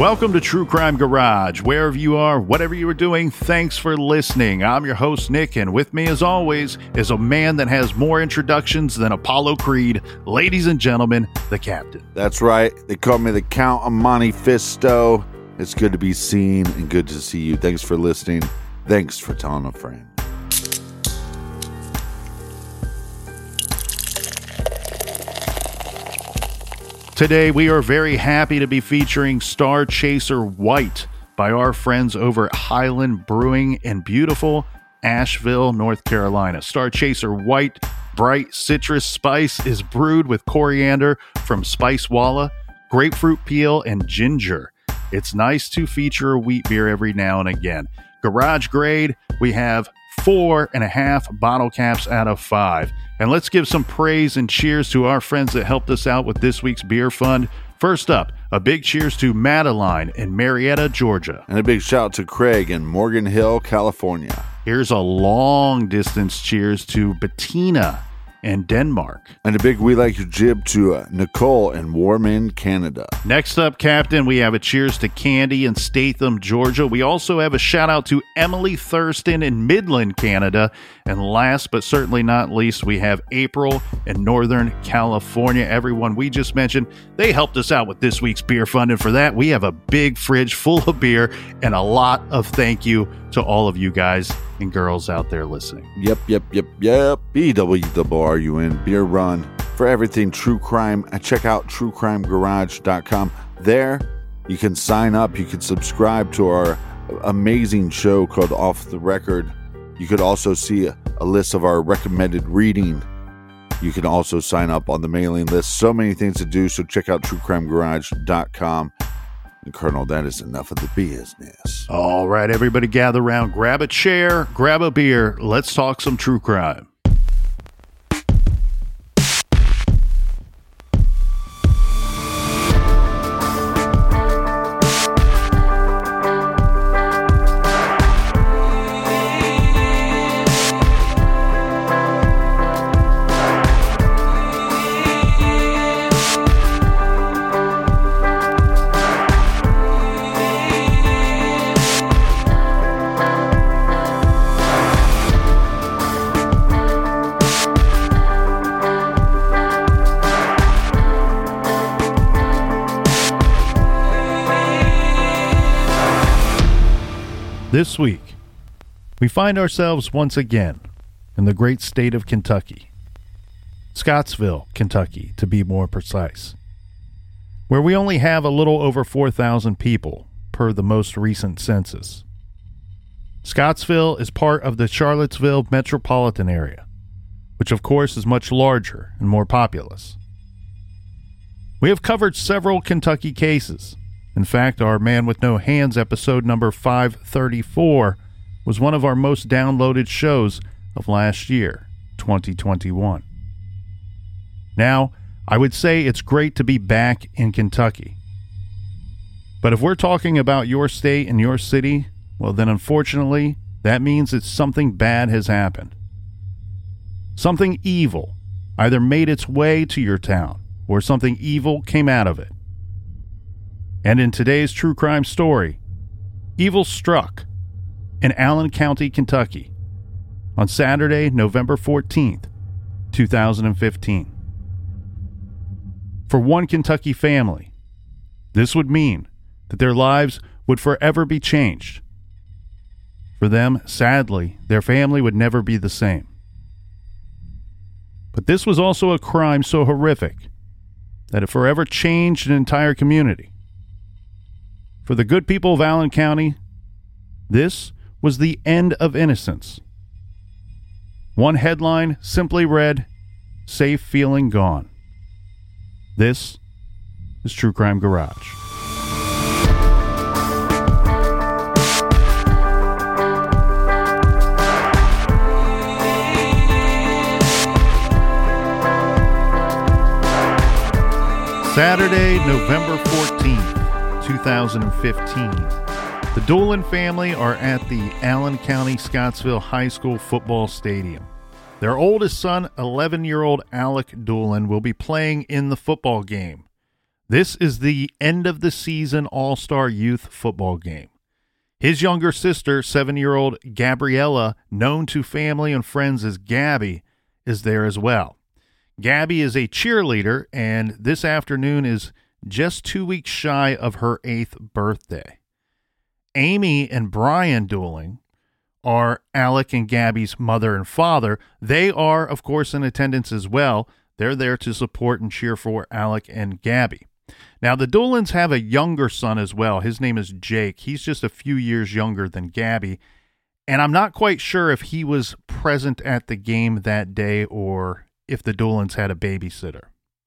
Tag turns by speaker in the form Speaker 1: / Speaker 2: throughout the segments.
Speaker 1: Welcome to True Crime Garage. Wherever you are, whatever you are doing, thanks for listening. I'm your host, Nick, and with me, as always, is a man that has more introductions than Apollo Creed. Ladies and gentlemen, the captain.
Speaker 2: That's right. They call me the Count of Monte Fisto. It's good to be seen and good to see you. Thanks for listening. Thanks for telling a friend.
Speaker 1: Today, we are very happy to be featuring Star Chaser White by our friends over at Highland Brewing in beautiful Asheville, North Carolina. Star Chaser White bright citrus spice is brewed with coriander from Spicewalla, grapefruit peel, and ginger. It's nice to feature a wheat beer every now and again. Garage grade, we have four and a half bottle caps out of five. And let's give some praise and cheers to our friends that helped us out with this week's beer fund. First up, a big cheers to Madeline in Marietta, Georgia.
Speaker 2: And a big shout out to Craig in Morgan Hill, California.
Speaker 1: Here's a long distance cheers to Bettina in Denmark.
Speaker 2: And a big we like your jib to uh, Nicole in Warman, Canada.
Speaker 1: Next up, Captain, we have a cheers to Candy in Statham, Georgia. We also have a shout out to Emily Thurston in Midland, Canada. And last but certainly not least, we have April in Northern California. Everyone we just mentioned, they helped us out with this week's beer fund. And for that, we have a big fridge full of beer and a lot of thank you to all of you guys and girls out there listening.
Speaker 2: Yep, yep, yep, yep. BWRUN Beer Run for everything true crime. And check out truecrimegarage.com. There, you can sign up. You can subscribe to our amazing show called Off the Record. You could also see a, a list of our recommended reading. You can also sign up on the mailing list. So many things to do. So check out truecrimegarage.com. And Colonel, that is enough of the business.
Speaker 1: All right, everybody gather around, grab a chair, grab a beer. Let's talk some true crime. This week, we find ourselves once again in the great state of Kentucky. Scottsville, Kentucky, to be more precise, where we only have a little over 4,000 people per the most recent census. Scottsville is part of the Charlottesville metropolitan area, which of course is much larger and more populous. We have covered several Kentucky cases. In fact, our Man with No Hands episode number 534 was one of our most downloaded shows of last year, 2021. Now, I would say it's great to be back in Kentucky. But if we're talking about your state and your city, well, then unfortunately, that means that something bad has happened. Something evil either made its way to your town or something evil came out of it. And in today's true crime story, evil struck in Allen County, Kentucky on Saturday, November 14th, 2015. For one Kentucky family, this would mean that their lives would forever be changed. For them, sadly, their family would never be the same. But this was also a crime so horrific that it forever changed an entire community. For the good people of Allen County, this was the end of innocence. One headline simply read, Safe Feeling Gone. This is True Crime Garage. Saturday, November 14th, 2015. The Doolin family are at the Allen County Scottsville High School football stadium. Their oldest son, 11 year old Alec Doolin, will be playing in the football game. This is the end of the season All Star Youth football game. His younger sister, seven year old Gabriella, known to family and friends as Gabby, is there as well. Gabby is a cheerleader, and this afternoon is just two weeks shy of her eighth birthday. Amy and Brian Doolin are Alec and Gabby's mother and father. They are, of course, in attendance as well. They're there to support and cheer for Alec and Gabby. Now, the Doolins have a younger son as well. His name is Jake. He's just a few years younger than Gabby. And I'm not quite sure if he was present at the game that day or if the Doolins had a babysitter.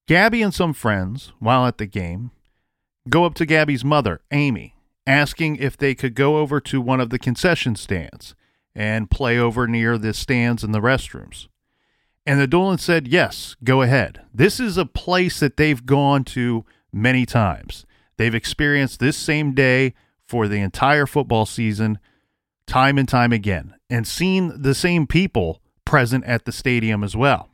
Speaker 1: Gabby and some friends, while at the game, go up to Gabby's mother, Amy, asking if they could go over to one of the concession stands and play over near the stands and the restrooms. And the Doolins said, Yes, go ahead. This is a place that they've gone to many times. They've experienced this same day for the entire football season, time and time again, and seen the same people present at the stadium as well.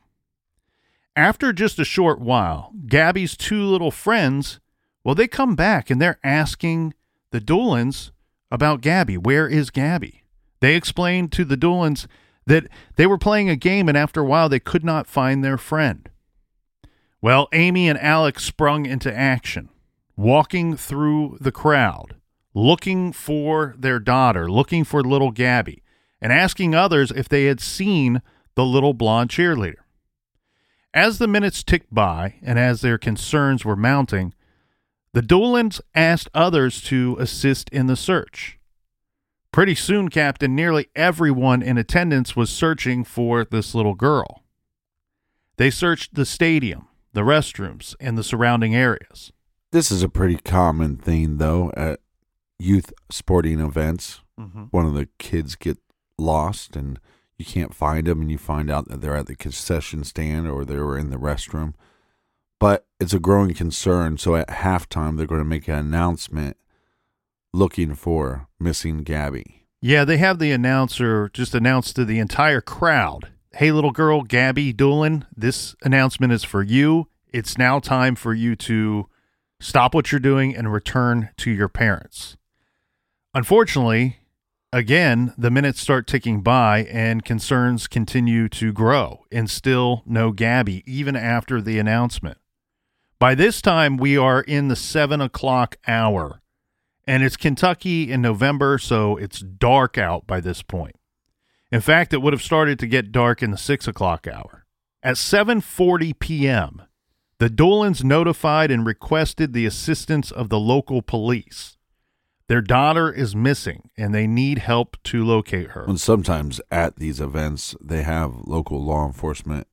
Speaker 1: After just a short while, Gabby's two little friends, well, they come back and they're asking the Doolins about Gabby. Where is Gabby? They explain to the Doolins that they were playing a game and after a while they could not find their friend. Well, Amy and Alex sprung into action, walking through the crowd, looking for their daughter, looking for little Gabby, and asking others if they had seen the little blonde cheerleader. As the minutes ticked by and as their concerns were mounting, the Doolins asked others to assist in the search. Pretty soon, Captain, nearly everyone in attendance was searching for this little girl. They searched the stadium, the restrooms, and the surrounding areas.
Speaker 2: This is a pretty common thing, though, at youth sporting events.
Speaker 1: Mm-hmm.
Speaker 2: One of the kids get lost and you can't find them, and you find out that they're at the concession stand or they were in the restroom. But it's a growing concern. So at halftime, they're going to make an announcement looking for missing Gabby.
Speaker 1: Yeah, they have the announcer just announce to the entire crowd Hey, little girl, Gabby Doolin, this announcement is for you. It's now time for you to stop what you're doing and return to your parents. Unfortunately, again, the minutes start ticking by and concerns continue to grow, and still no Gabby, even after the announcement. By this time, we are in the seven o'clock hour, and it's Kentucky in November, so it's dark out by this point. In fact, it would have started to get dark in the six o'clock hour. At 7:40 p.m., the Doolins notified and requested the assistance of the local police. Their daughter is missing, and they need help to locate her.
Speaker 2: And sometimes at these events, they have local law enforcement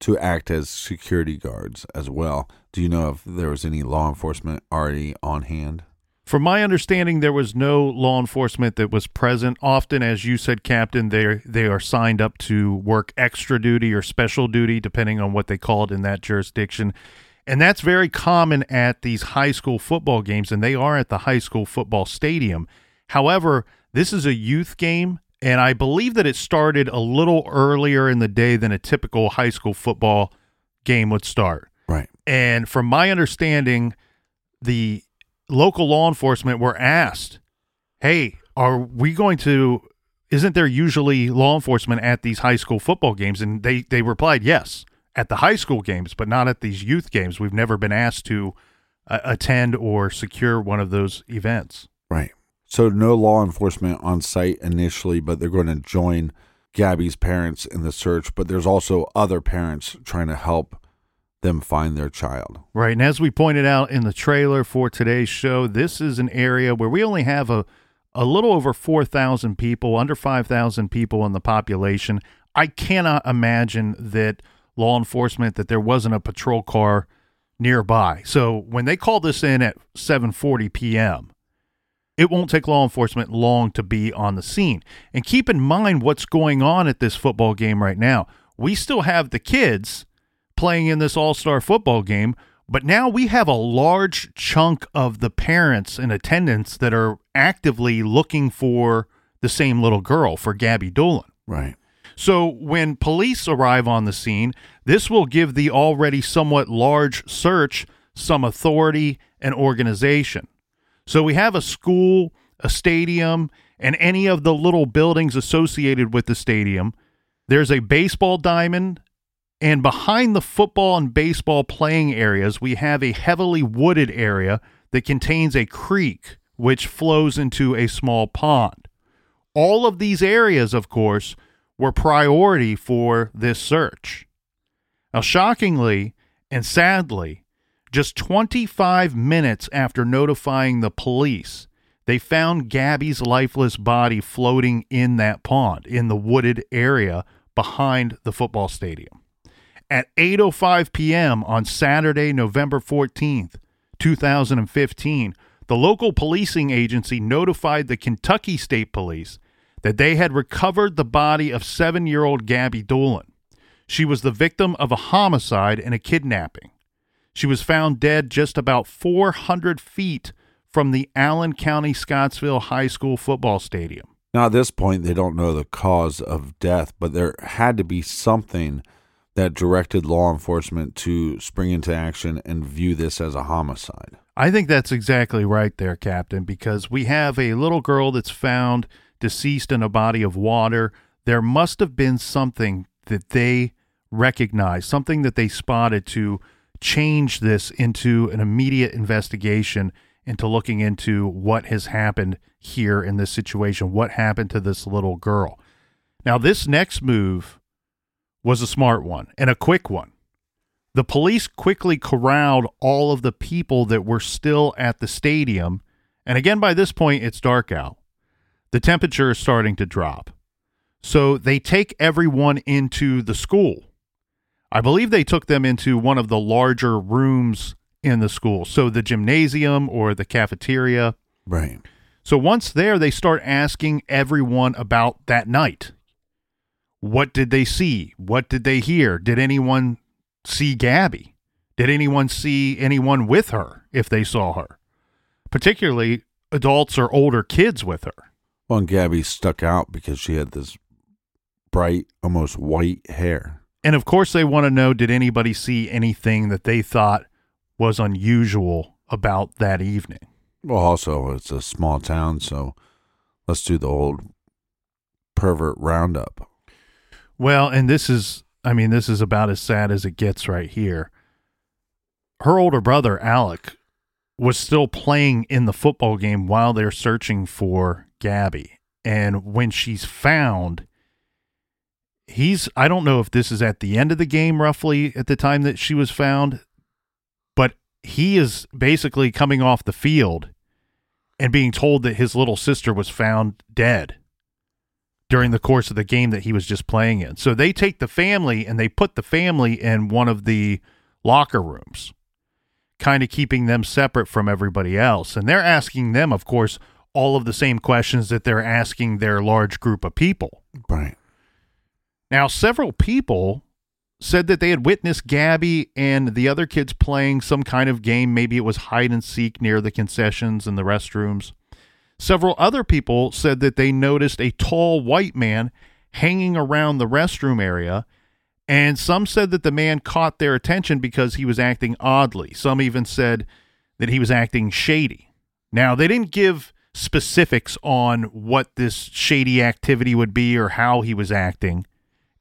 Speaker 2: to act as security guards as well. Do you know if there was any law enforcement already on hand?
Speaker 1: From my understanding, there was no law enforcement that was present. Often, as you said, Captain, they they are signed up to work extra duty or special duty, depending on what they call it in that jurisdiction. And that's very common at these high school football games, and they are at the high school football stadium. However, this is a youth game, and I believe that it started a little earlier in the day than a typical high school football game would start.
Speaker 2: Right.
Speaker 1: And from my understanding, the local law enforcement were asked, "Hey, are we going to? Isn't there usually law enforcement at these high school football games?" And they they replied, "Yes, at the high school games, but not at these youth games. We've never been asked to uh, attend or secure one of those events."
Speaker 2: Right. So no law enforcement on site initially, but they're going to join Gabby's parents in the search. But there's also other parents trying to help them find their child.
Speaker 1: Right. And as we pointed out in the trailer for today's show, this is an area where we only have a, a little over 4,000 people, under 5,000 people in the population. I cannot imagine that law enforcement, that there wasn't a patrol car nearby. So when they call this in at 7:40 p.m., it won't take law enforcement long to be on the scene. And keep in mind what's going on at this football game right now. We still have the kids playing in this all star football game. But now we have a large chunk of the parents in attendance that are actively looking for the same little girl, for Gabby Doolin.
Speaker 2: Right.
Speaker 1: So when police arrive on the scene, this will give the already somewhat large search some authority and organization. So we have a school, a stadium, and any of the little buildings associated with the stadium. There's a baseball diamond, and behind the football and baseball playing areas, we have a heavily wooded area that contains a creek which flows into a small pond. All of these areas, of course, were priority for this search. Now, shockingly and sadly, just 25 minutes after notifying the police, they found Gabby's lifeless body floating in that pond in the wooded area behind the football stadium at 8:05 p.m. on Saturday, November 14th, 2015, the local policing agency notified the Kentucky State Police that they had recovered the body of 7-year-old Gabby Doolin. She was the victim of a homicide and a kidnapping. She was found dead just about 400 feet from the Allen County Scottsville High School football stadium.
Speaker 2: Now, at this point, they don't know the cause of death, but there had to be something that directed law enforcement to spring into action and view this as a homicide.
Speaker 1: I think that's exactly right there, Captain, because we have a little girl that's found deceased in a body of water. There must have been something that they recognized, something that they spotted to change this into an immediate investigation into looking into what has happened here in this situation, what happened to this little girl. Now, this next move was a smart one and a quick one. The police quickly corralled all of the people that were still at the stadium. And again, by this point, it's dark out. The temperature is starting to drop. So they take everyone into the school. I believe they took them into one of the larger rooms in the school. So the gymnasium or the cafeteria.
Speaker 2: Right.
Speaker 1: So once there, they start asking everyone about that night. What did they see? What did they hear? Did anyone see Gabby? Did anyone see anyone with her if they saw her? Particularly adults or older kids with her.
Speaker 2: Well, and Gabby stuck out because she had this bright, almost white hair.
Speaker 1: And of course, they want to know did anybody see anything that they thought was unusual about that evening?
Speaker 2: Well, also, it's a small town, so let's do the old pervert roundup.
Speaker 1: Well, and this is, I mean, this is about as sad as it gets right here. Her older brother, Alec, was still playing in the football game while they're searching for Gabby. And when she's found, he's, I don't know if this is at the end of the game, roughly at the time that she was found, but he is basically coming off the field and being told that his little sister was found dead during the course of the game that he was just playing in. So they take the family and they put the family in one of the locker rooms kind of keeping them separate from everybody else. And they're asking them, of course, all of the same questions that they're asking their large group of people.
Speaker 2: Right.
Speaker 1: Now, several people said that they had witnessed Gabby and the other kids playing some kind of game. Maybe it was hide and seek near the concessions and the restrooms. Several other people said that they noticed a tall white man hanging around the restroom area. And some said that the man caught their attention because he was acting oddly. Some even said that he was acting shady. Now, they didn't give specifics on what this shady activity would be or how he was acting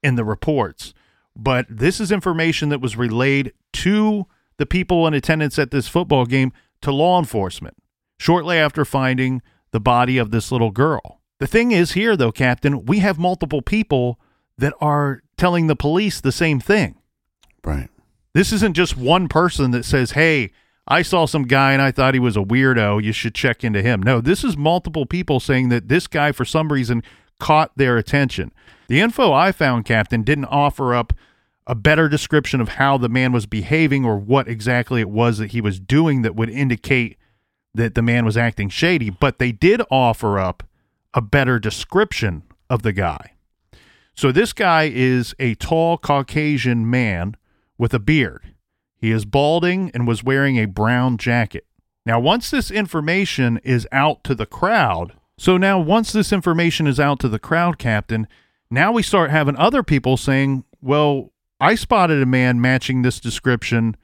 Speaker 1: in the reports but this is information that was relayed to the people in attendance at this football game to law enforcement shortly after finding the body of this little girl. The thing is here though, Captain, we have multiple people that are telling the police the same thing.
Speaker 2: Right.
Speaker 1: This isn't just one person that says, "Hey, I saw some guy and I thought he was a weirdo. You should check into him." No, this is multiple people saying that this guy for some reason caught their attention. The info I found, Captain, didn't offer up a better description of how the man was behaving or what exactly it was that he was doing that would indicate that the man was acting shady, but they did offer up a better description of the guy. So this guy is a tall Caucasian man with a beard. He is balding and was wearing a brown jacket. Now, once this information is out to the crowd, so now once this information is out to the crowd, Captain, now we start having other people saying, well, I spotted a man matching this description.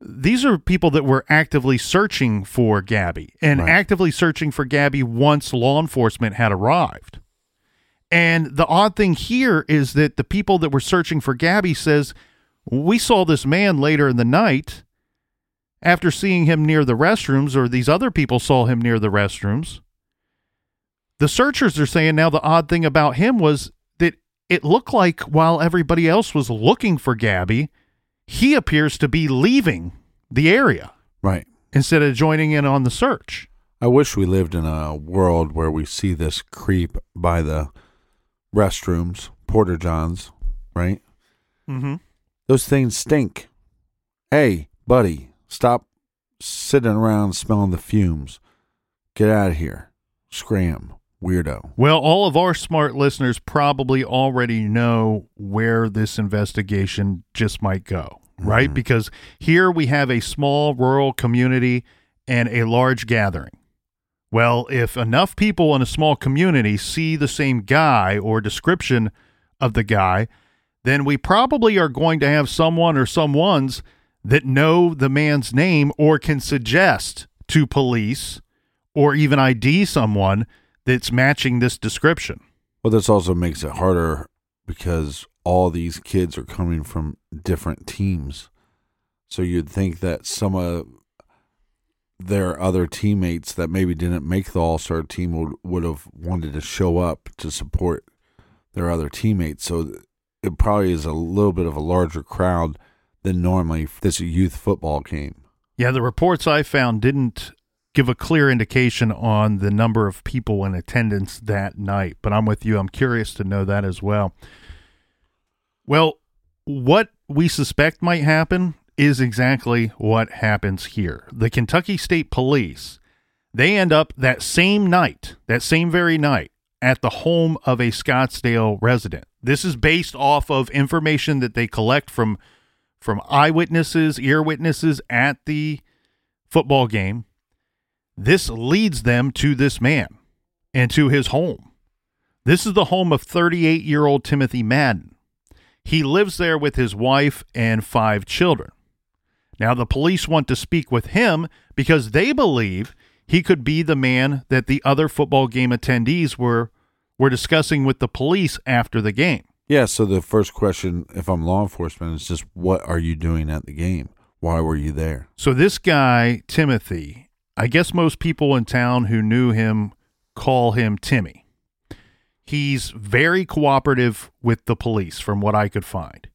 Speaker 1: These are people that were actively searching for Gabby and
Speaker 2: Right.
Speaker 1: actively searching for Gabby once law enforcement had arrived. And the odd thing here is that the people that were searching for Gabby says, "We saw this man later in the night after seeing him near the restrooms or these other people saw him near the restrooms." The searchers are saying now the odd thing about him was that it looked like while everybody else was looking for Gabby, he appears to be leaving the area
Speaker 2: Right.
Speaker 1: instead of joining in on the search.
Speaker 2: I wish we lived in a world where we see this creep by the restrooms, porta johns, right?
Speaker 1: Mm-hmm.
Speaker 2: Those things stink. Hey, buddy, stop sitting around smelling the fumes. Get out of here. Scram, weirdo.
Speaker 1: Well, all of our smart listeners probably already know where this investigation just might go, right? Mm-hmm. Because here we have a small rural community and a large gathering. Well, if enough people in a small community see the same guy or description of the guy, then we probably are going to have someone or someones that know the man's name or can suggest to police or even ID someone that's matching this description.
Speaker 2: Well, this also makes it harder because all these kids are coming from different teams. So you'd think that some of their other teammates that maybe didn't make the All Star team would, would have wanted to show up to support their other teammates. So it probably is a little bit of a larger crowd than normally for this youth football game.
Speaker 1: Yeah, the reports I found didn't give a clear indication on the number of people in attendance that night, but I'm with you. I'm curious to know that as well. Well, what we suspect might happen is exactly what happens here. The Kentucky State Police, they end up that same night, that same very night, at the home of a Scottsdale resident. This is based off of information that they collect from from eyewitnesses, ear witnesses at the football game. This leads them to this man and to his home. This is the home of 38 year old Timothy Madden. He lives there with his wife and five children. Now, the police want to speak with him because they believe he could be the man that the other football game attendees were, were discussing with the police after the game.
Speaker 2: Yeah, so the first question, if I'm law enforcement, is just what are you doing at the game? Why were you there?
Speaker 1: So this guy, Timothy, I guess most people in town who knew him call him Timmy. He's very cooperative with the police from what I could find.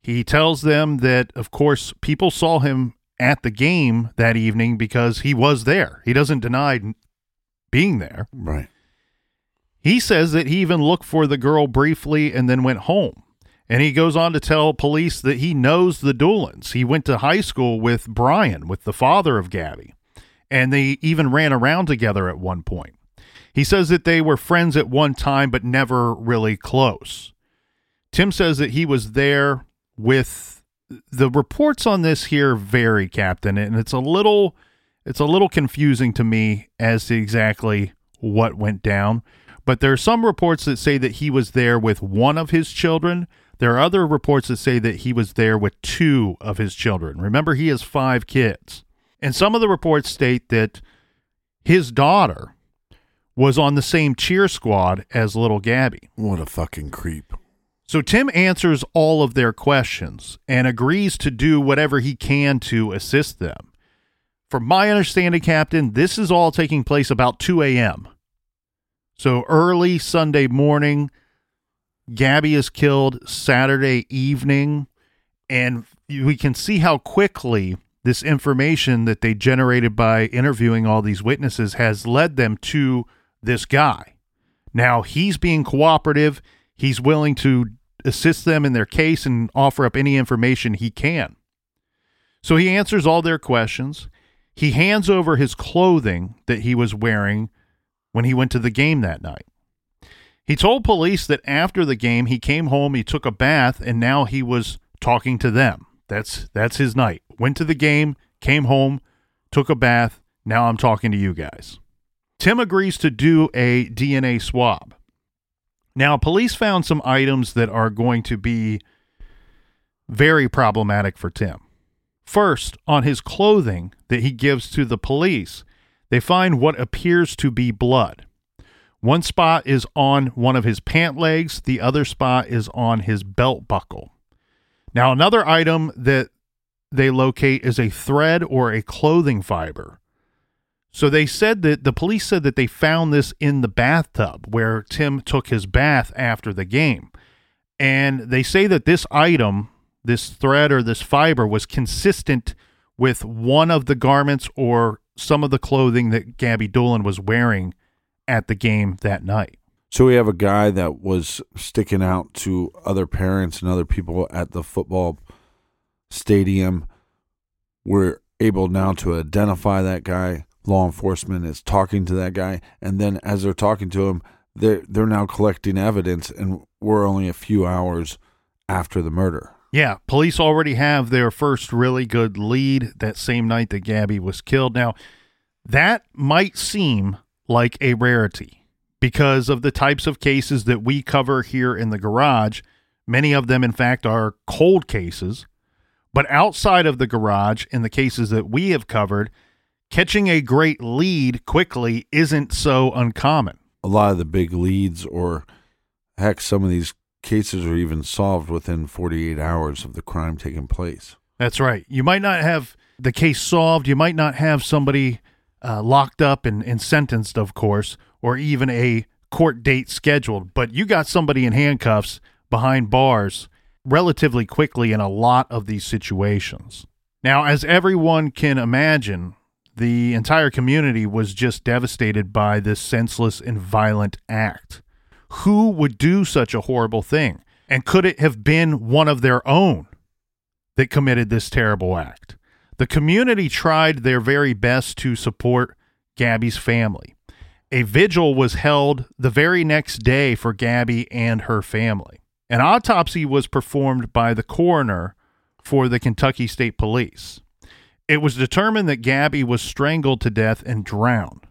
Speaker 1: He tells them that of course people saw him at the game that evening because he was there. He doesn't deny being there.
Speaker 2: Right.
Speaker 1: He says that he even looked for the girl briefly and then went home. And he goes on to tell police that he knows the Doolins. He went to high school with Brian, with the father of Gabby, and they even ran around together at one point. He says that they were friends at one time, but never really close. Tim says that he was there with the reports on this here vary, Captain, and it's a little it's a little confusing to me as to exactly what went down. But there are some reports that say that he was there with one of his children. There are other reports that say that he was there with two of his children. Remember, he has five kids. And some of the reports state that his daughter was on the same cheer squad as little Gabby.
Speaker 2: What a fucking creep.
Speaker 1: So Tim answers all of their questions and agrees to do whatever he can to assist them. From my understanding, Captain, this is all taking place about 2 a.m. So early Sunday morning, Gabby is killed Saturday evening, and we can see how quickly this information that they generated by interviewing all these witnesses has led them to this guy. Now he's being cooperative. He's willing to assist them in their case and offer up any information he can. So he answers all their questions. He hands over his clothing that he was wearing when he went to the game that night. He told police that after the game he came home, he took a bath, and now he was talking to them. That's that's his night. Went to the game, came home, took a bath. Now I'm talking to you guys. Tim agrees to do a DNA swab. Now, police found some items that are going to be very problematic for Tim. First, on his clothing that he gives to the police, they find what appears to be blood. One spot is on one of his pant legs, the other spot is on his belt buckle. Now, another item that they locate is a thread or a clothing fiber. So they said that the police said that they found this in the bathtub where Tim took his bath after the game. And they say that this item, this thread or this fiber, was consistent with one of the garments or some of the clothing that Gabby Doolin was wearing at the game that night.
Speaker 2: So we have a guy that was sticking out to other parents and other people at the football stadium. We're able now to identify that guy. Law enforcement is talking to that guy, and then as they're talking to him, they're they're now collecting evidence, and we're only a few hours after the murder.
Speaker 1: Yeah, police already have their first really good lead that same night that Gabby was killed. Now, that might seem like a rarity because of the types of cases that we cover here in the garage. Many of them, in fact, are cold cases. But outside of the garage, in the cases that we have covered, catching a great lead quickly isn't so uncommon.
Speaker 2: A lot of the big leads, or heck, some of these cases are even solved within 48 hours of the crime taking place.
Speaker 1: That's right. You might not have the case solved. You might not have somebody uh, locked up and, and sentenced, of course, or even a court date scheduled, but you got somebody in handcuffs behind bars relatively quickly in a lot of these situations. Now, as everyone can imagine, the entire community was just devastated by this senseless and violent act. Who would do such a horrible thing? And could it have been one of their own that committed this terrible act? The community tried their very best to support Gabby's family. A vigil was held the very next day for Gabby and her family. An autopsy was performed by the coroner for the Kentucky State Police. It was determined that Gabby was strangled to death and drowned.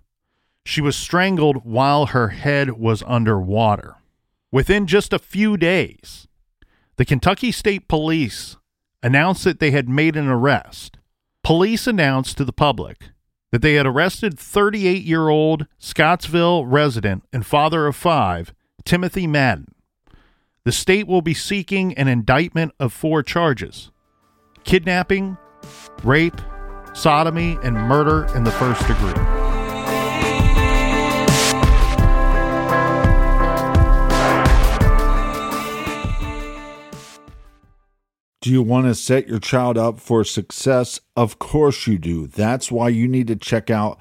Speaker 1: She was strangled while her head was underwater. Within just a few days, the Kentucky State Police announced that they had made an arrest. Police announced to the public that they had arrested 38 year old Scottsville resident and father of five, Timothy Madden. The state will be seeking an indictment of four charges kidnapping, rape, sodomy, and murder in the first degree.
Speaker 2: Do you want to set your child up for success? Of course you do. That's why you need to check out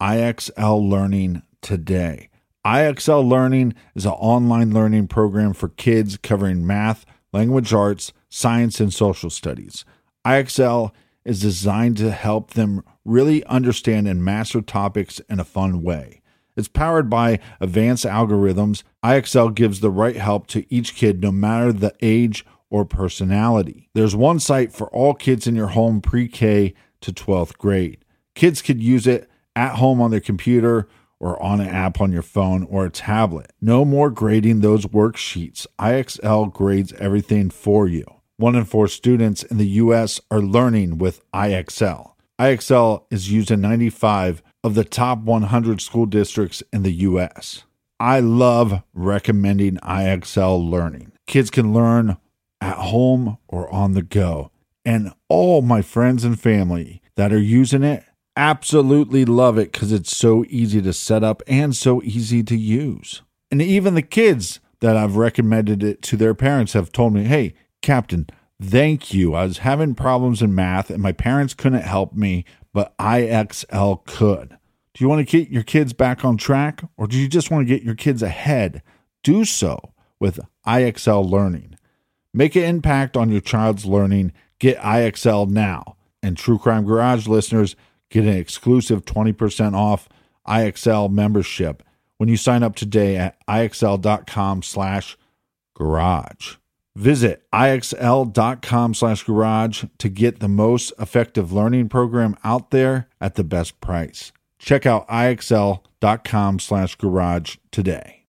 Speaker 2: IXL Learning today. IXL Learning is an online learning program for kids covering math,
Speaker 3: language arts, science, and social studies. IXL is designed to help them really understand and master topics in a fun way. It's powered by advanced algorithms. IXL gives the right help to each kid, no matter the age or personality. There's one site for all kids in your home pre K to 12th grade. Kids could use it at home on their computer or on an app on your phone or a tablet. No more grading those worksheets. IXL grades everything for you. One in four students in the U.S. are learning with IXL. IXL is used in 95 of the top 100 school districts in the U.S. I love recommending IXL learning. Kids can learn at home or on the go. And all my friends and family that are using it absolutely love it because it's so easy to set up and so easy to use. And even the kids that I've recommended it to their parents have told me, hey, Captain, thank you. I was having problems in math and my parents couldn't help me, but IXL could. Do you want to get your kids back on track or do you just want to get your kids ahead? Do so with IXL Learning. Make an impact on your child's learning. Get IXL now. And True Crime Garage listeners, Get an exclusive 20% off IXL membership when you sign up today at IXL.com slash garage. Visit IXL.com slash garage to get the most effective learning program out there at the best price. Check out IXL.com slash garage today.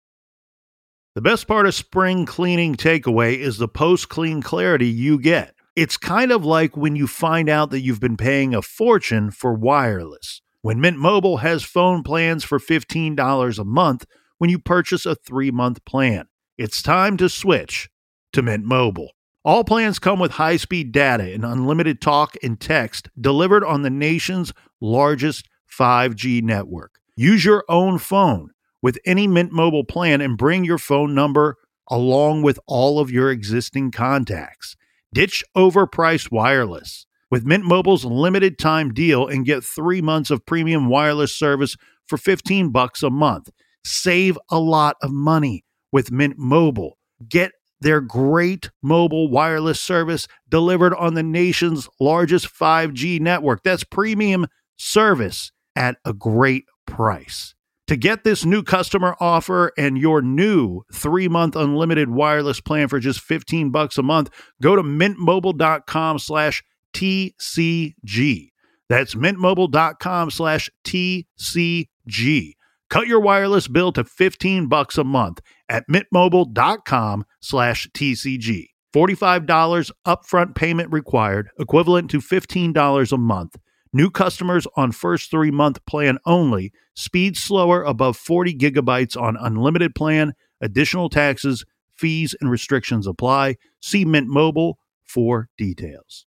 Speaker 1: The best part of spring cleaning takeaway is the post clean clarity you get. It's kind of like when you find out that you've been paying a fortune for wireless. When Mint Mobile has phone plans for $15 a month when you purchase a three month plan, it's time to switch to Mint Mobile. All plans come with high speed data and unlimited talk and text delivered on the nation's largest 5G network. Use your own phone with any Mint Mobile plan and bring your phone number along with all of your existing contacts. Ditch overpriced wireless. With Mint Mobile's limited time deal and get 3 months of premium wireless service for 15 bucks a month. Save a lot of money with Mint Mobile. Get their great mobile wireless service delivered on the nation's largest 5G network. That's premium service at a great price. To get this new customer offer and your new 3-month unlimited wireless plan for just 15 bucks a month, go to mintmobile.com slash TCG. That's mintmobile.com slash TCG. Cut your wireless bill to 15 bucks a month at mintmobile.com slash TCG. $45 upfront payment required, equivalent to $15 a month. New customers on first three month plan only. Speed slower above 40 gigabytes on unlimited plan. Additional taxes, fees, and restrictions apply. See Mint Mobile for details.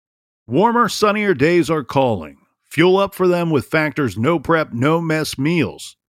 Speaker 1: Warmer, sunnier days are calling. Fuel up for them with Factor's no prep, no mess meals.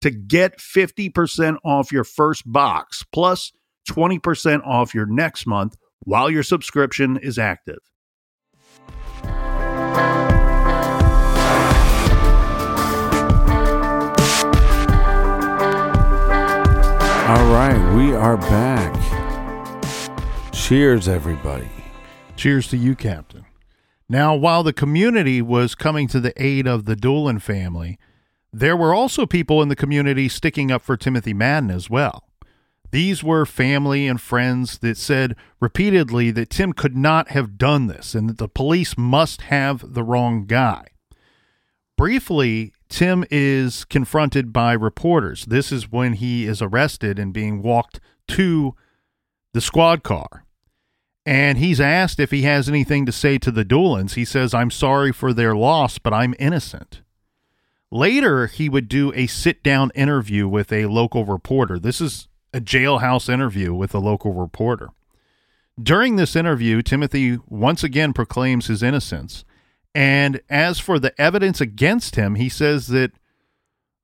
Speaker 1: to get 50% off your first box plus 20% off your next month while your subscription is active.
Speaker 2: All right, we are back. Cheers, everybody.
Speaker 1: Cheers to you, Captain. Now, while the community was coming to the aid of the Doolin family, there were also people in the community sticking up for Timothy Madden as well. These were family and friends that said repeatedly that Tim could not have done this and that the police must have the wrong guy. Briefly, Tim is confronted by reporters. This is when he is arrested and being walked to the squad car. And he's asked if he has anything to say to the Doolins. He says, I'm sorry for their loss, but I'm innocent. Later, he would do a sit down interview with a local reporter. This is a jailhouse interview with a local reporter. During this interview, Timothy once again proclaims his innocence. And as for the evidence against him, he says that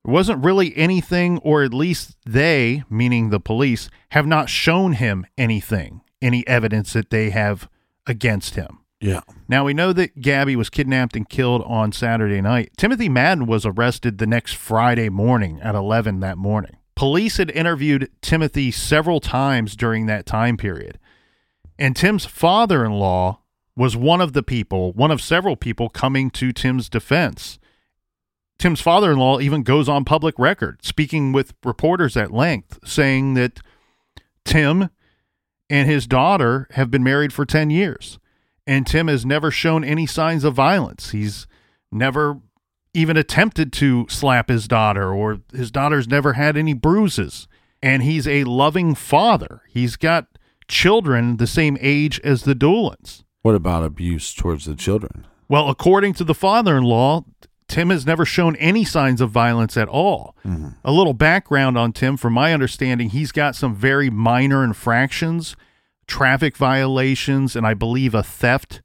Speaker 1: there wasn't really anything, or at least they, meaning the police, have not shown him anything, any evidence that they have against him.
Speaker 2: Yeah.
Speaker 1: Now we know that Gabby was kidnapped and killed on Saturday night. Timothy Madden was arrested the next Friday morning at 11 that morning. Police had interviewed Timothy several times during that time period. And Tim's father in law was one of the people, one of several people coming to Tim's defense. Tim's father in law even goes on public record speaking with reporters at length, saying that Tim and his daughter have been married for 10 years. And Tim has never shown any signs of violence. He's never even attempted to slap his daughter, or his daughter's never had any bruises. And he's a loving father. He's got children the same age as the Doolins.
Speaker 2: What about abuse towards the children?
Speaker 1: Well, according to the father in law, Tim has never shown any signs of violence at all. Mm-hmm. A little background on Tim, from my understanding, he's got some very minor infractions, traffic violations, and I believe a theft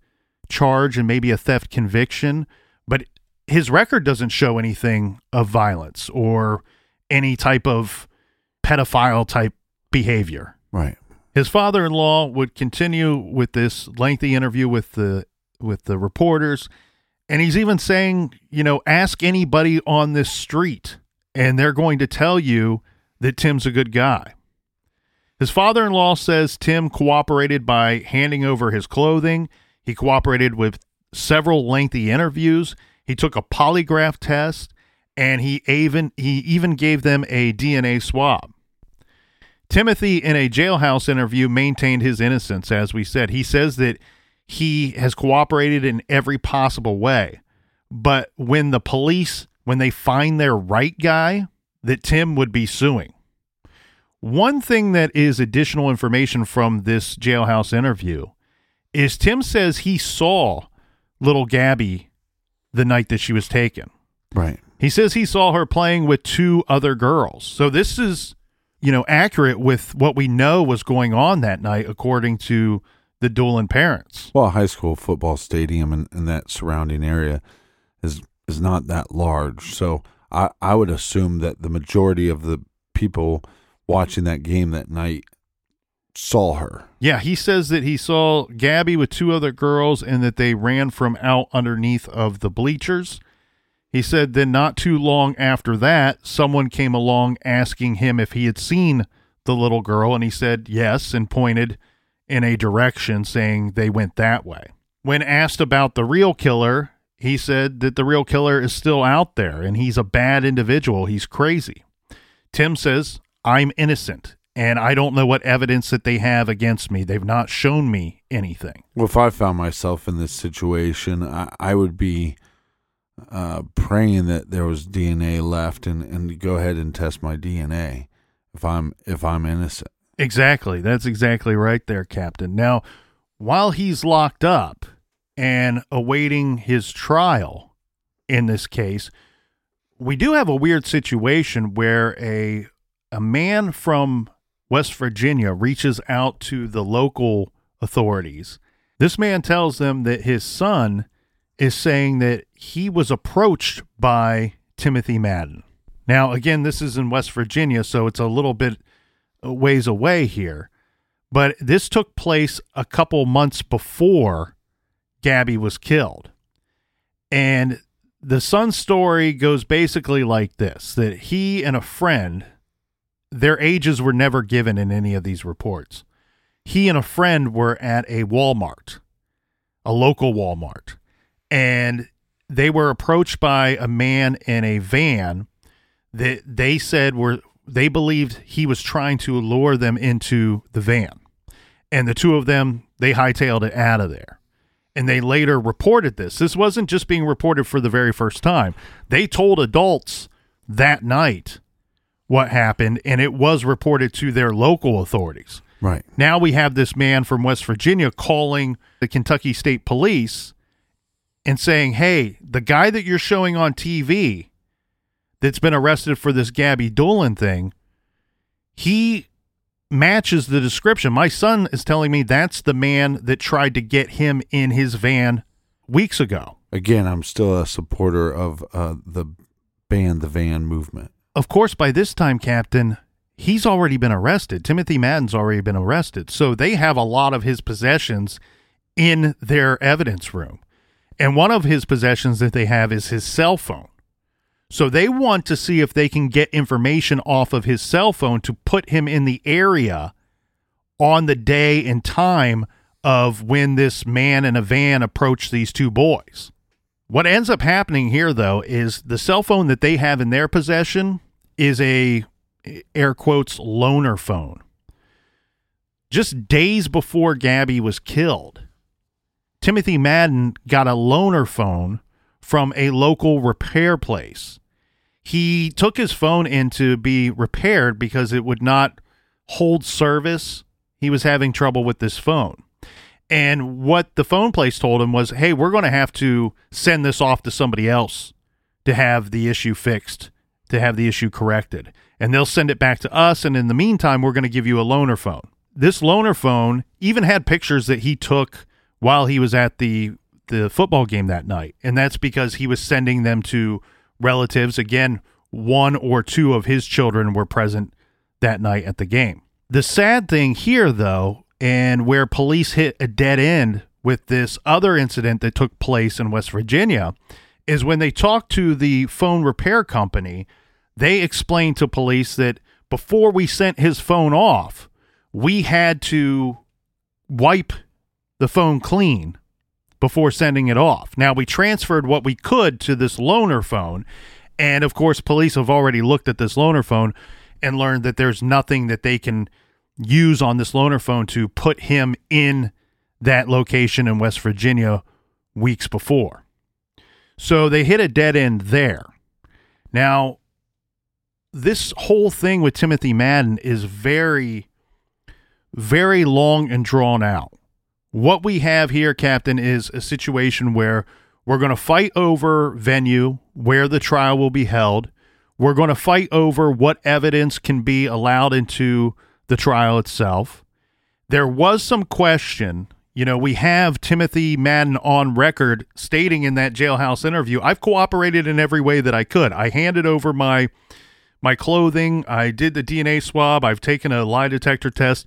Speaker 1: charge and maybe a theft conviction. But his record doesn't show anything of violence or any type of pedophile type behavior.
Speaker 2: Right.
Speaker 1: His father-in-law would continue with this lengthy interview with the with the reporters and he's even saying, you know, ask anybody on this street and they're going to tell you that Tim's a good guy. His father-in-law says Tim cooperated by handing over his clothing. He cooperated with several lengthy interviews. He took a polygraph test and he even he even gave them a DNA swab. Timothy in a jailhouse interview maintained his innocence as we said. He says that he has cooperated in every possible way. But when the police when they find their right guy, that Tim would be suing. One thing that is additional information from this jailhouse interview is Tim says he saw little Gabby the night that she was taken.
Speaker 2: Right.
Speaker 1: He says he saw her playing with two other girls. So this is, you know, accurate with what we know was going on that night, according to the Doolin parents.
Speaker 2: Well, a high school football stadium and, and that surrounding area is is not that large. So I, I would assume that the majority of the people watching that game that night saw her.
Speaker 1: Yeah, he says that he saw Gabby with two other girls and that they ran from out underneath of the bleachers. He said then not too long after that, someone came along asking him if he had seen the little girl and he said yes and pointed in a direction saying they went that way. When asked about the real killer, he said that the real killer is still out there and he's a bad individual. He's crazy. Tim says, I'm innocent and I don't know what evidence that they have against me. They've not shown me anything.
Speaker 2: Well, if I found myself in this situation, I, I would be uh, praying that there was DNA left, and, and go ahead and test my DNA if I'm if I'm innocent.
Speaker 1: Exactly, that's exactly right there, Captain. Now, while he's locked up and awaiting his trial in this case, we do have a weird situation where a a man from West Virginia reaches out to the local authorities. This man tells them that his son is saying that he was approached by Timothy Madden. Now, again, this is in West Virginia, so it's a little bit ways away here. But this took place a couple months before Gabby was killed. And the son's story goes basically like this that he and a friend their ages were never given in any of these reports. He and a friend were at a Walmart, a local Walmart, and they were approached by a man in a van that they said were they believed he was trying to lure them into the van. And the two of them, they hightailed it out of there. And they later reported this. This wasn't just being reported for the very first time. They told adults that night what happened, and it was reported to their local authorities.
Speaker 2: Right.
Speaker 1: Now we have this man from West Virginia calling the Kentucky State Police and saying, hey, the guy that you're showing on TV that's been arrested for this Gabby Doolin thing, he matches the description. My son is telling me that's the man that tried to get him in his van weeks ago.
Speaker 2: Again, I'm still a supporter of uh, the ban the van movement.
Speaker 1: Of course, by this time, Captain, he's already been arrested. Timothy Madden's already been arrested. So they have a lot of his possessions in their evidence room. And one of his possessions that they have is his cell phone. So they want to see if they can get information off of his cell phone to put him in the area on the day and time of when this man in a van approached these two boys. What ends up happening here, though, is the cell phone that they have in their possession is a air quotes loaner phone. Just days before Gabby was killed, Timothy Madden got a loaner phone from a local repair place. He took his phone in to be repaired because it would not hold service. He was having trouble with this phone. And what the phone place told him was, hey, we're going to have to send this off to somebody else to have the issue fixed, to have the issue corrected. And they'll send it back to us. And in the meantime, we're going to give you a loaner phone. This loaner phone even had pictures that he took while he was at the the football game that night. And that's because he was sending them to relatives. Again, one or two of his children were present that night at the game. The sad thing here, though, and where police hit a dead end with this other incident that took place in West Virginia, is when they talked to the phone repair company, they explained to police that before we sent his phone off, we had to wipe the phone clean before sending it off. Now, we transferred what we could to this loaner phone. And of course, police have already looked at this loaner phone and learned that there's nothing that they can use on this loaner phone to put him in that location in West Virginia weeks before. So they hit a dead end there. Now, this whole thing with Timothy Madden is very, very long and drawn out. What we have here, Captain, is a situation where we're going to fight over venue, where the trial will be held. We're going to fight over what evidence can be allowed into the trial itself. There was some question. You know, we have Timothy Madden on record stating in that jailhouse interview, I've cooperated in every way that I could. I handed over my my clothing, I did the DNA swab, I've taken a lie detector test.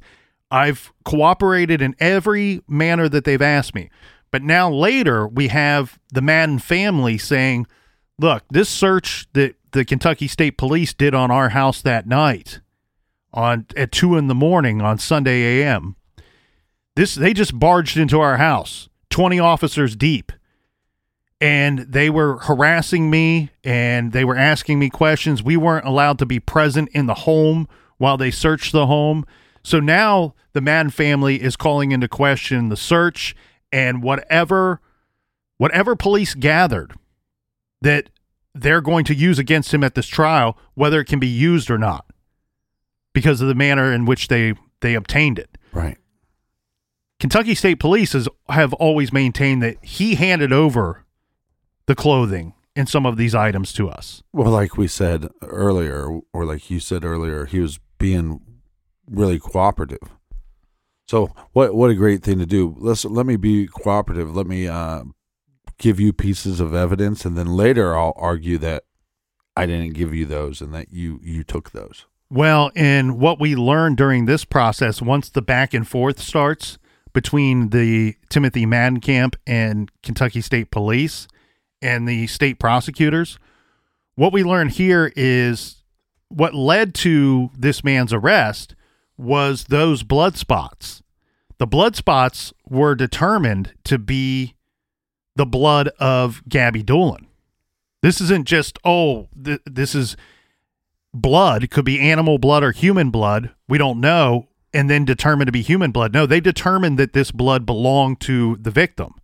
Speaker 1: I've cooperated in every manner that they've asked me. But now later we have the Madden family saying, look, this search that the Kentucky State Police did on our house that night on at two in the morning on Sunday AM. This they just barged into our house, 20 officers deep. And they were harassing me and they were asking me questions. We weren't allowed to be present in the home while they searched the home. So now the Madden family is calling into question the search and whatever whatever police gathered that they're going to use against him at this trial, whether it can be used or not, because of the manner in which they they obtained it.
Speaker 2: Right.
Speaker 1: Kentucky State Police has have always maintained that he handed over the clothing and some of these items to us.
Speaker 2: Well, like we said earlier, or like you said earlier, he was being really cooperative. So what what a great thing to do. Let's let me be cooperative. Let me uh, give you pieces of evidence, and then later I'll argue that I didn't give you those and that you you took those.
Speaker 1: Well, and what we learned during this process, once the back and forth starts between the Timothy Madden camp and Kentucky State Police and the state prosecutors, what we learned here is what led to this man's arrest was those blood spots. The blood spots were determined to be the blood of Gabby Doolin. This isn't just, oh, th- this is blood, could be animal blood or human blood. We don't know. And then determined to be human blood. No, they determined that this blood belonged to the victim.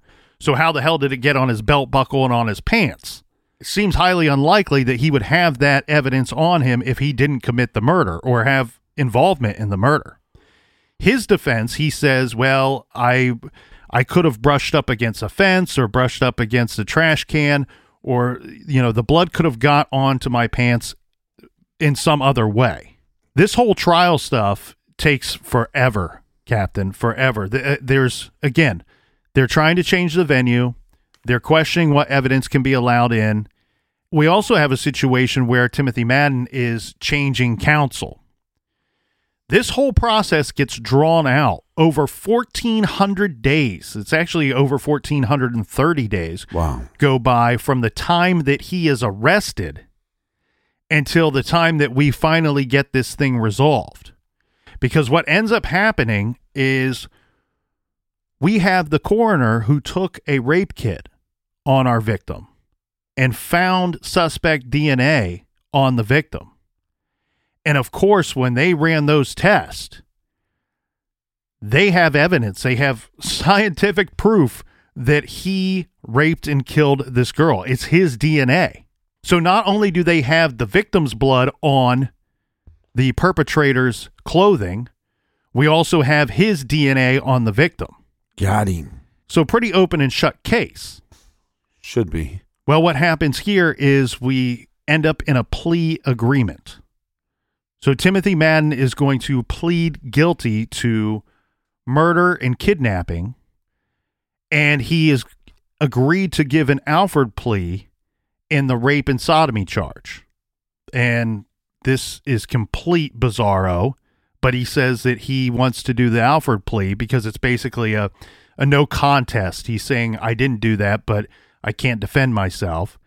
Speaker 1: So, how the hell did it get on his belt buckle and on his pants? It seems highly unlikely that he would have that evidence on him if he didn't commit the murder or have involvement in the murder. His defense, he says, well, I I could have brushed up against a fence or brushed up against a trash can or you know, the blood could have got onto my pants in some other way. This whole trial stuff takes forever, Captain, forever. Uh, there's, again, they're trying to change the venue, they're questioning what evidence can be allowed in. We also have a situation where Timothy Madden is changing counsel. This whole process gets drawn out over 1,400 days. It's actually over 1,430 days.
Speaker 2: Wow.
Speaker 1: Go by from the time that he is arrested until the time that we finally get this thing resolved. Because what ends up happening is we have the coroner who took a rape kit on our victim and found suspect DNA on the victim. And of course, when they ran those tests, they have evidence, they have scientific proof that he raped and killed this girl. It's his DNA. So not only do they have the victim's blood on the perpetrator's clothing, we also have his DNA on the victim.
Speaker 2: Got him.
Speaker 1: So pretty open and shut case.
Speaker 2: Should be.
Speaker 1: Well, what happens here is we end up in a plea agreement. So Timothy Madden is going to plead guilty to murder and kidnapping, and he is agreed to give an Alford plea in the rape and sodomy charge. And this is complete bizarro, but he says that he wants to do the Alford plea because it's basically a, a no contest. He's saying, I didn't do that, but I can't defend myself.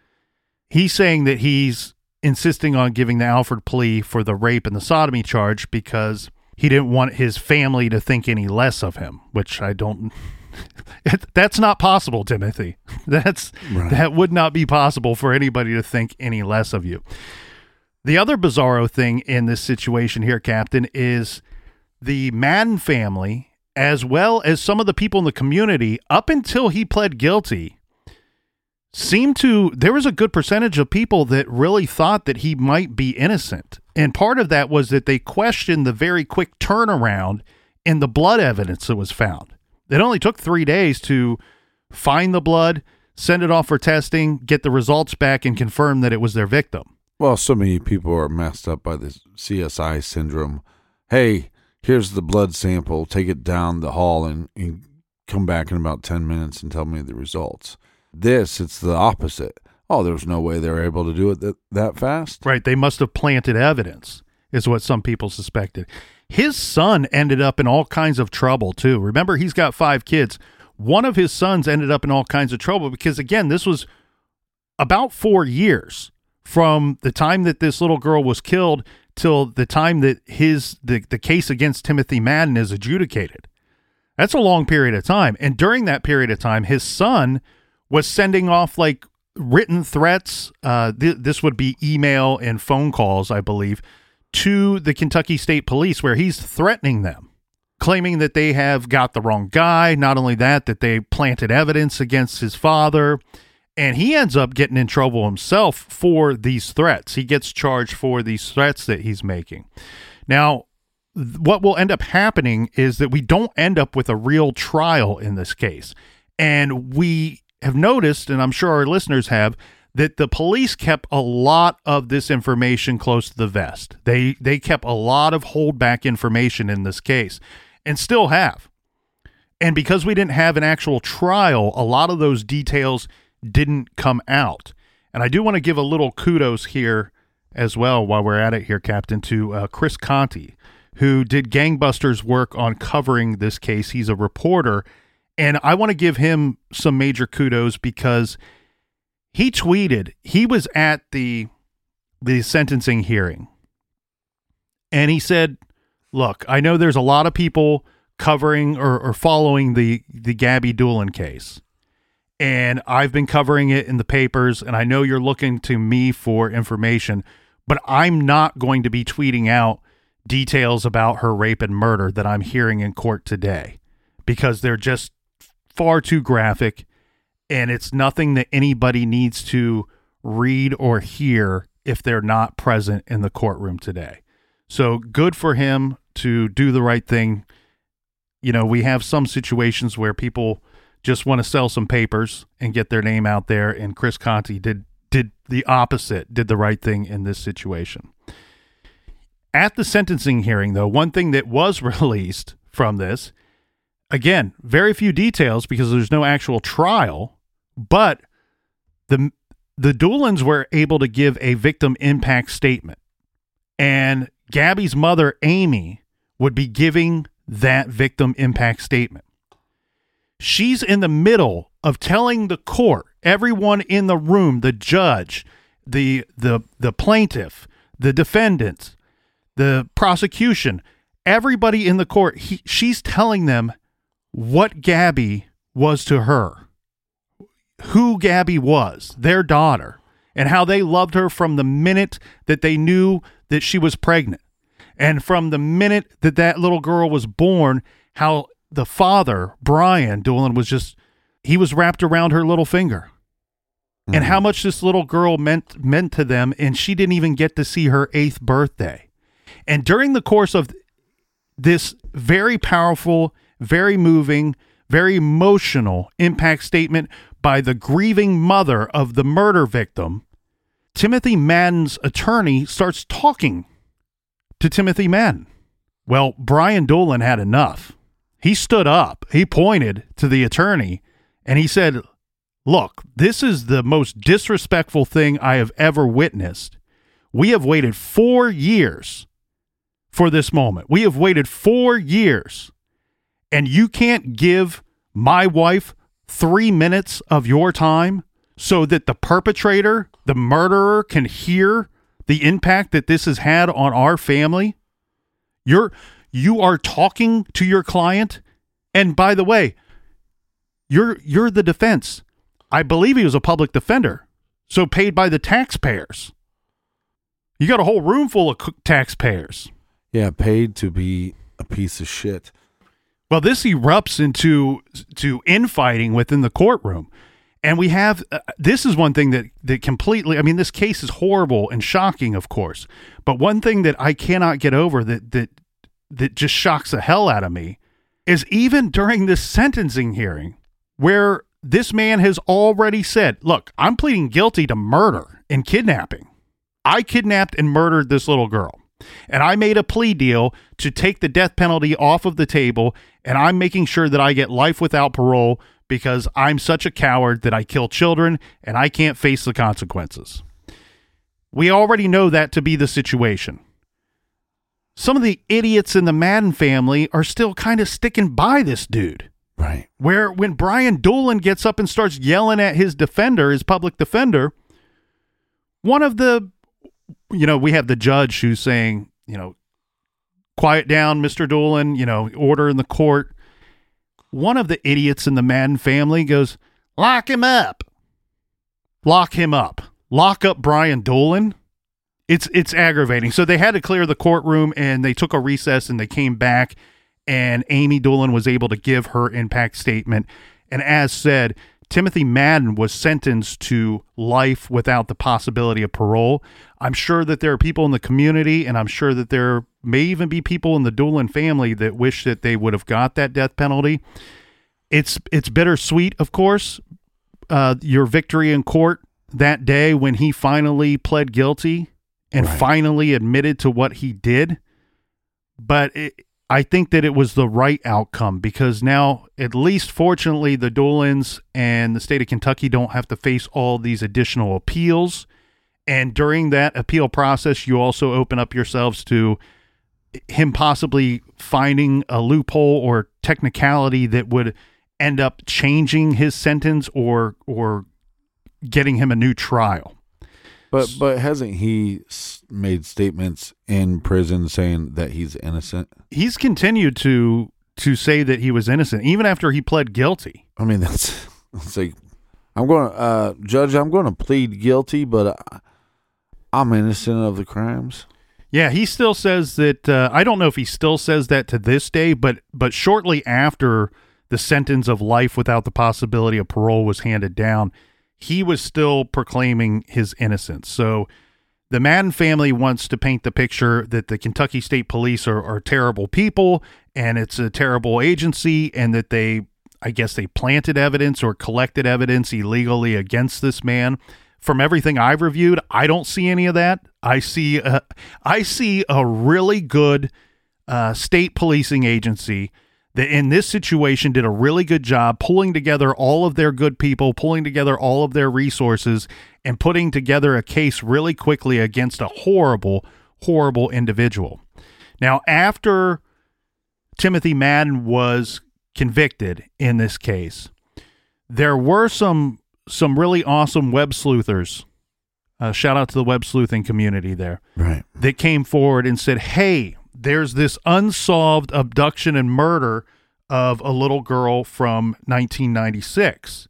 Speaker 1: He's saying that he's insisting on giving the Alford plea for the rape and the sodomy charge because he didn't want his family to think any less of him, which I don't that's not possible, Timothy. That's right. that would not be possible for anybody to think any less of you. The other bizarro thing in this situation here, Captain, is the Madden family, as well as some of the people in the community, up until he pled guilty, seemed to there was a good percentage of people that really thought that he might be innocent. And part of that was that they questioned the very quick turnaround in the blood evidence that was found. It only took three days to find the blood, send it off for testing, get the results back, and confirm that it was their victim.
Speaker 2: Well, so many people are messed up by this CSI syndrome. Hey, here's the blood sample. Take it down the hall and, and come back in about 10 minutes and tell me the results. This, it's the opposite. Oh, there's no way they were able to do it that, that fast.
Speaker 1: Right. They must have planted evidence, is what some people suspected. His son ended up in all kinds of trouble too. Remember, he's got five kids. One of his sons ended up in all kinds of trouble because, again, this was about four years from the time that this little girl was killed till the time that his the, the case against Timothy Madden is adjudicated. That's a long period of time. And during that period of time, his son was sending off like written threats. Uh, th- this would be email and phone calls, I believe, to the Kentucky State Police where he's threatening them, claiming that they have got the wrong guy. Not only that, that they planted evidence against his father. And he ends up getting in trouble himself for these threats. He gets charged for these threats that he's making. Now, what will end up happening is that we don't end up with a real trial in this case. And we have noticed, and I'm sure our listeners have, that the police kept a lot of this information close to the vest. They they kept a lot of holdback information in this case and still have. And because we didn't have an actual trial, a lot of those details didn't come out. And I do want to give a little kudos here as well while we're at it here, Captain, to uh, Chris Conti, who did gangbusters work on covering this case. He's a reporter. And I want to give him some major kudos because – he tweeted he was at the the sentencing hearing And he said, Look, I know there's a lot of people covering or, or following the, the Gabby Doolin case. And I've been covering it in the papers, and I know you're looking to me for information, but I'm not going to be tweeting out details about her rape and murder that I'm hearing in court today because they're just far too graphic and it's nothing that anybody needs to read or hear if they're not present in the courtroom today. So good for him to do the right thing. You know, we have some situations where people just want to sell some papers and get their name out there and Chris Conte did did the opposite, did the right thing in this situation. At the sentencing hearing though, one thing that was released from this again, very few details because there's no actual trial, but the the Doolins were able to give a victim impact statement. And Gabby's mother, Amy, would be giving that victim impact statement. She's in the middle of telling the court, everyone in the room, the judge, the the the plaintiff, the defendants, the prosecution, everybody in the court, he, she's telling them what Gabby was to her, who Gabby was, their daughter, and how they loved her from the minute that they knew that she was pregnant. And from the minute that that little girl was born, how the father, Brian Doolin, was just, he was wrapped around her little finger. Mm-hmm. And how much this little girl meant meant to them, and she didn't even get to see her eighth birthday. And during the course of this very powerful very moving, very emotional impact statement by the grieving mother of the murder victim, Timothy Madden's attorney starts talking to Timothy Madden. Well, Brian Doolin had enough. He stood up, he pointed to the attorney, and he said, Look, this is the most disrespectful thing I have ever witnessed. We have waited four years for this moment. We have waited four years and you can't give my wife three minutes of your time so that the perpetrator, the murderer, can hear the impact that this has had on our family? You're you are talking to your client, and by the way, you're you're the defense. I believe he was a public defender, so paid by the taxpayers. You got a whole room full of taxpayers.
Speaker 2: Yeah, paid to be a piece of shit.
Speaker 1: Well, this erupts into to infighting within the courtroom. And we have uh, this is one thing that that completely I mean this case is horrible and shocking of course. But one thing that I cannot get over that that that just shocks the hell out of me is even during this sentencing hearing where this man has already said, "Look, I'm pleading guilty to murder and kidnapping. I kidnapped and murdered this little girl." And I made a plea deal to take the death penalty off of the table. And I'm making sure that I get life without parole because I'm such a coward that I kill children and I can't face the consequences. We already know that to be the situation. Some of the idiots in the Madden family are still kind of sticking by this dude.
Speaker 2: Right.
Speaker 1: Where when Brian Doolin gets up and starts yelling at his defender, his public defender, one of the you know, we have the judge who's saying, you know, quiet down, Mr. Doolin, you know, order in the court. One of the idiots in the Madden family goes, lock him up. Lock him up. Lock up Brian Doolin. It's it's aggravating. So they had to clear the courtroom and they took a recess and they came back and Amy Doolin was able to give her impact statement. And as said, Timothy Madden was sentenced to life without the possibility of parole. I'm sure that there are people in the community, and I'm sure that there may even be people in the Doolin family that wish that they would have got that death penalty. It's it's bittersweet, of course. Uh, your victory in court that day when he finally pled guilty and right. finally admitted to what he did, but it, I think that it was the right outcome because now, at least fortunately, the Doolins and the state of Kentucky don't have to face all these additional appeals. And during that appeal process, you also open up yourselves to him possibly finding a loophole or technicality that would end up changing his sentence or or getting him a new trial.
Speaker 2: But but hasn't he made statements in prison saying that he's innocent?
Speaker 1: He's continued to to say that he was innocent even after he pled guilty.
Speaker 2: I mean, that's it's like I'm going to uh, judge. I'm going to plead guilty, but uh, I'm innocent of the crimes.
Speaker 1: Yeah, he still says that. Uh, I don't know if he still says that to this day, but but shortly after the sentence of life without the possibility of parole was handed down, he was still proclaiming his innocence. So the Madden family wants to paint the picture that the Kentucky State Police are, are terrible people and it's a terrible agency and that they, I guess, they planted evidence or collected evidence illegally against this man. From everything I've reviewed, I don't see any of that. I see, a, I see a really good uh, state policing agency that in this situation did a really good job pulling together all of their good people, pulling together all of their resources, and putting together a case really quickly against a horrible, horrible individual. Now, after Timothy Madden was convicted in this case, there were some some really awesome web sleuthers. Uh, shout out to the web sleuthing community there
Speaker 2: Right.
Speaker 1: that came forward and said, "Hey, there's this unsolved abduction and murder of a little girl from 1996,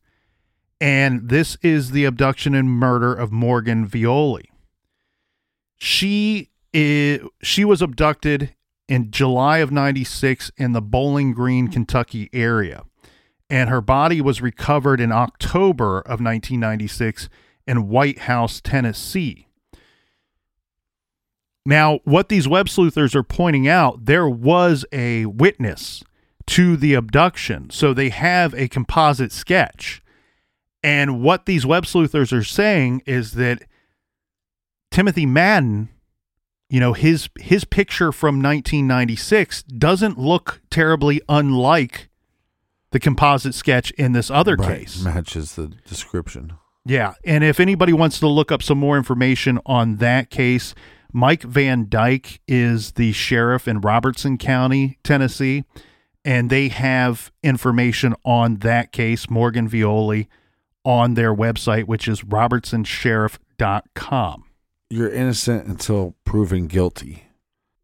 Speaker 1: and this is the abduction and murder of Morgan Violi. She is, she was abducted in July of 96 in the Bowling Green, Kentucky area, and her body was recovered in October of 1996 in White House, Tennessee." Now, what these web sleuthers are pointing out, there was a witness to the abduction. So they have a composite sketch. And what these web sleuthers are saying is that Timothy Madden, you know, his his picture from 1996 doesn't look terribly unlike the composite sketch in this other
Speaker 2: Right.
Speaker 1: case.
Speaker 2: Matches the description.
Speaker 1: Yeah. And if anybody wants to look up some more information on that case, Mike Van Dyke is the sheriff in Robertson County, Tennessee, and they have information on that case, Morgan Violi, on their website, which is robertsonsheriff.com.
Speaker 2: You're innocent until proven guilty.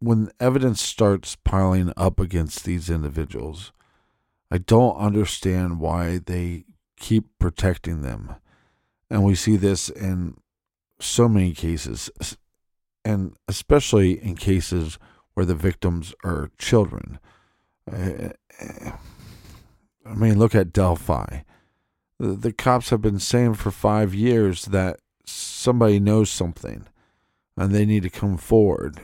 Speaker 2: When evidence starts piling up against these individuals, I don't understand why they keep protecting them. And we see this in so many cases, and especially in cases where the victims are children. I mean, look at Delphi. The, the cops have been saying for five years that somebody knows something and they need to come forward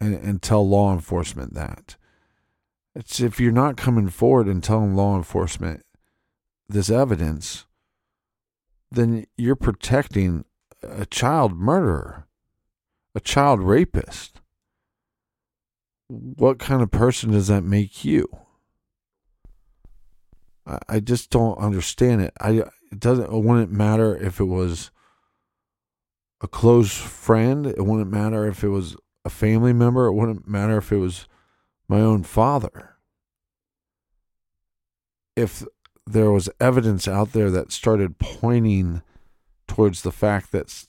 Speaker 2: and, and tell law enforcement that. It's if you're not coming forward and telling law enforcement this evidence, then you're protecting a child murderer, a child rapist. What kind of person does that make you? I, just don't understand it. I it doesn't it wouldn't matter if it was a close friend. It wouldn't matter if it was a family member. It wouldn't matter if it was my own father. If there was evidence out there that started pointing towards the fact that,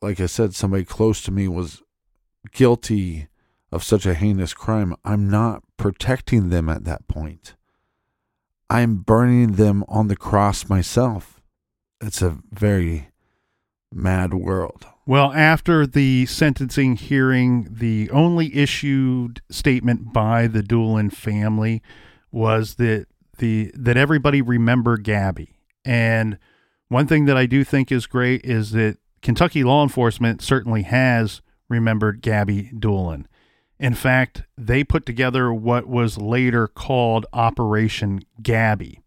Speaker 2: like I said, somebody close to me was guilty of such a heinous crime, I'm not protecting them at that point. I'm burning them on the cross myself. It's a very mad world.
Speaker 1: Well, after the sentencing hearing, the only issued statement by the Doolin family was that the that everybody remember Gabby. And one thing that I do think is great is that Kentucky law enforcement certainly has remembered Gabby Doolin. In fact, they put together what was later called Operation Gabby.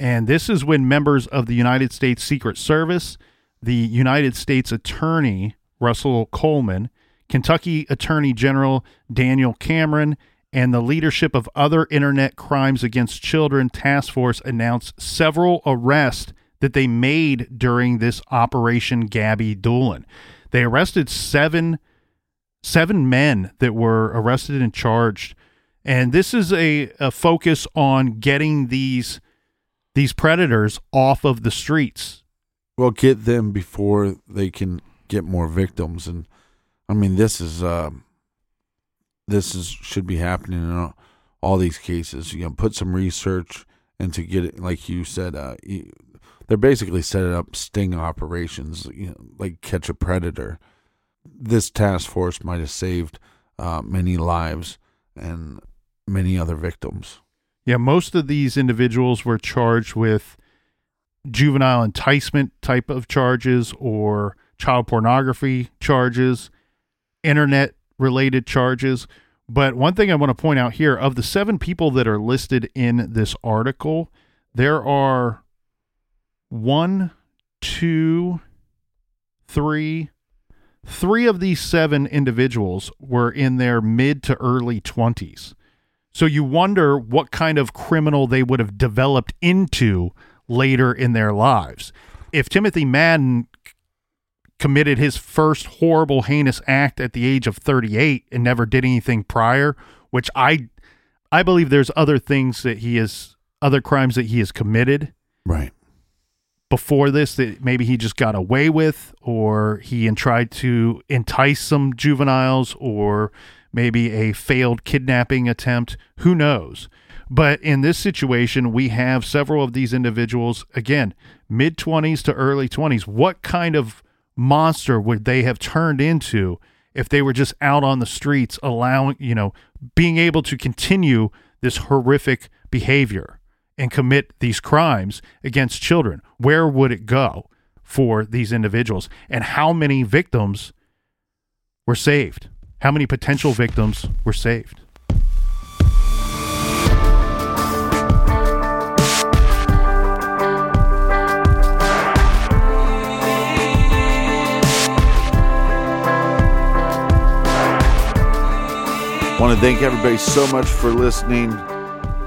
Speaker 1: And this is when members of the United States Secret Service, the United States Attorney Russell Coleman, Kentucky Attorney General Daniel Cameron, and the leadership of other Internet Crimes Against Children Task Force announced several arrests that they made during this Operation Gabby Doolin. They arrested seven seven men that were arrested and charged. And this is a, a focus on getting these these predators off of the streets.
Speaker 2: Well, get them before they can get more victims. And I mean, this is uh, this is should be happening in all, all these cases. You know, put some research into get like you said. Uh, they're basically setting up sting operations, you know, like catch a predator. This task force might have saved uh, many lives and many other victims.
Speaker 1: Yeah, most of these individuals were charged with juvenile enticement type of charges or child pornography charges, internet related charges. But one thing I want to point out here of the seven people that are listed in this article, there are one, two, three, three of these seven individuals were in their mid to early 20s. So you wonder what kind of criminal they would have developed into later in their lives. If Timothy Madden committed his first horrible heinous act at the age of 38 and never did anything prior, which I I believe there's other things that he is other crimes that he has committed.
Speaker 2: Right.
Speaker 1: Before this that maybe he just got away with or he and tried to entice some juveniles or maybe a failed kidnapping attempt, who knows. But in this situation, we have several of these individuals, again, mid 20s to early 20s. What kind of monster would they have turned into if they were just out on the streets, allowing, you know, being able to continue this horrific behavior and commit these crimes against children? Where would it go for these individuals? And how many victims were saved? How many potential victims were saved?
Speaker 2: Want to thank everybody so much for listening.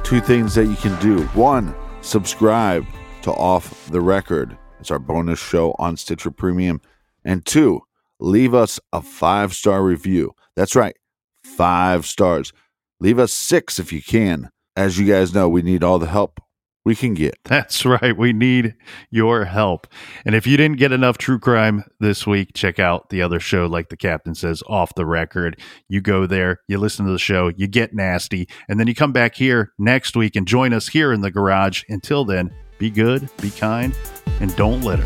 Speaker 2: Two things that you can do. One, subscribe to Off the Record. It's our bonus show on Stitcher Premium. And two, leave us a five star review. That's right, five stars. Leave us six if you can. As you guys know, we need all the help we can get.
Speaker 1: That's right. We need your help. And if you didn't get enough true crime this week, check out the other show, like the captain says, off the record. You go there, you listen to the show, you get nasty, and then you come back here next week and join us here in the garage. Until then, be good, be kind, and don't litter.